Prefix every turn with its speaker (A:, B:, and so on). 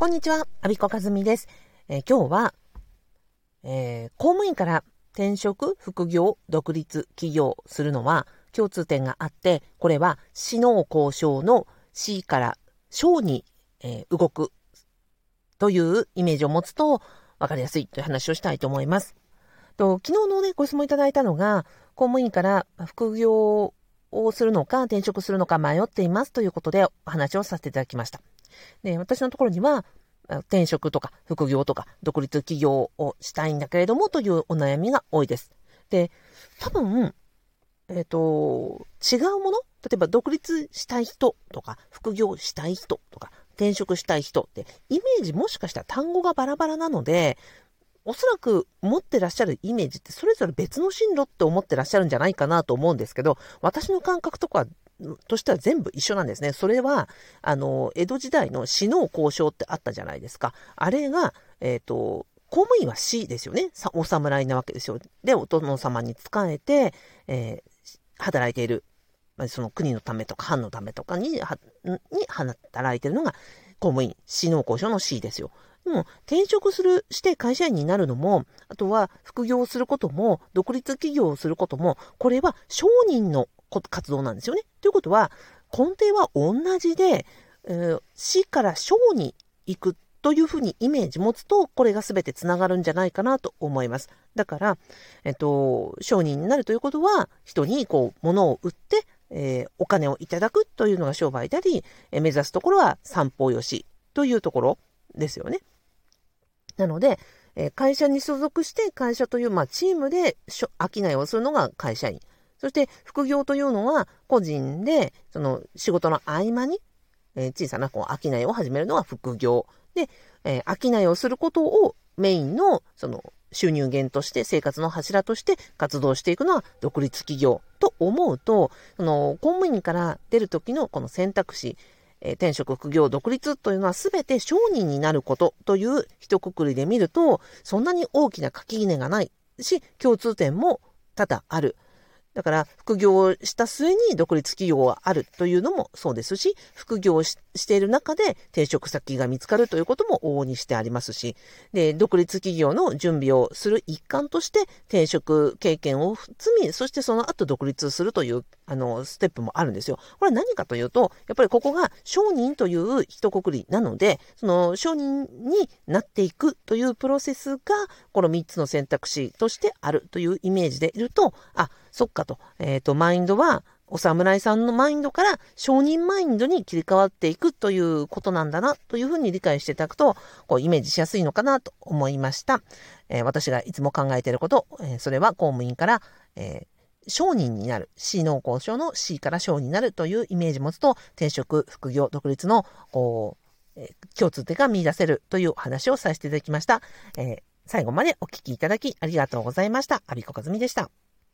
A: こんにちは、アビコカズミです。えー今日は、えー公務員から転職、副業、独立、起業するのは共通点があって、これは死の交渉の C から小に、えー動くというイメージを持つと分かりやすいという話をしたいと思います。と昨日のね、ご質問いただいたのが、公務員から副業をするのか転職するのか迷っていますということでお話をさせていただきました。で、私のところには、転職とか副業とか独立起業をしたいんだけれどもというお悩みが多いです。で、多分、えっ、と、違うもの？例えば独立したい人とか、副業したい人とか、転職したい人って、イメージもしかしたら単語がバラバラなので、おそらく持ってらっしゃるイメージってそれぞれ別の進路って思ってらっしゃるんじゃないかなと思うんですけど、私の感覚とかとしては全部一緒なんですね。それは、あの、江戸時代の死の交渉ってあったじゃないですか。あれが、えっ、と、公務員は死ですよね。お侍なわけですよ。で、お殿様に仕えて、えー働いている。その国のためとか藩のためとかに、に働いているのが公務員、死の交渉の C ですよ。でも、転職する、して会社員になるのも、あとは副業をすることも、独立企業をすることも、これは商人の活動なんですよね。ということは、根底は同じで、えー死から商に行くというふうにイメージ持つと、これが全てつながるんじゃないかなと思います。だから、えっと、商人になるということは、人にこう、物を売って、えーお金をいただくというのが商売であり、えー目指すところは三方よしというところですよね。なので、えー会社に所属して会社という、まあ、チームで商いをするのが会社員。そして副業というのは個人でその仕事の合間に、えー小さなこう商いを始めるのが副業。で、えー商いをすることをメインのその収入源として生活の柱として活動していくのは独立企業と思うと、その公務員から出る時のこの選択肢、えー転職、副業、独立というのは全て商人になることという一括りで見ると、そんなに大きな垣根がないし、共通点も多々ある。だから、副業をした末に独立企業があるというのもそうですし、副業をしている中で転職先が見つかるということも往々にしてありますし、で、独立企業の準備をする一環として転職経験を積み、そしてその後独立するという、あの、ステップもあるんですよ。これは何かというと、やっぱりここが商人という一括りなので、その商人になっていくというプロセスが、この3つの選択肢としてあるというイメージでいると、あ、そっかと、えっ、と、マインドは、お侍さんのマインドから商人マインドに切り替わっていくということなんだなというふうに理解していただくと、こうイメージしやすいのかなと思いました。えー私がいつも考えていること、えーそれは公務員から、え商人になる、C 農交渉の C から商人になるというイメージを持つと、転職、副業、独立の、こう、えー共通点が見出せるという話をさせていただきました。えー最後までお聞きいただきありがとうございました。アビコカズミでした。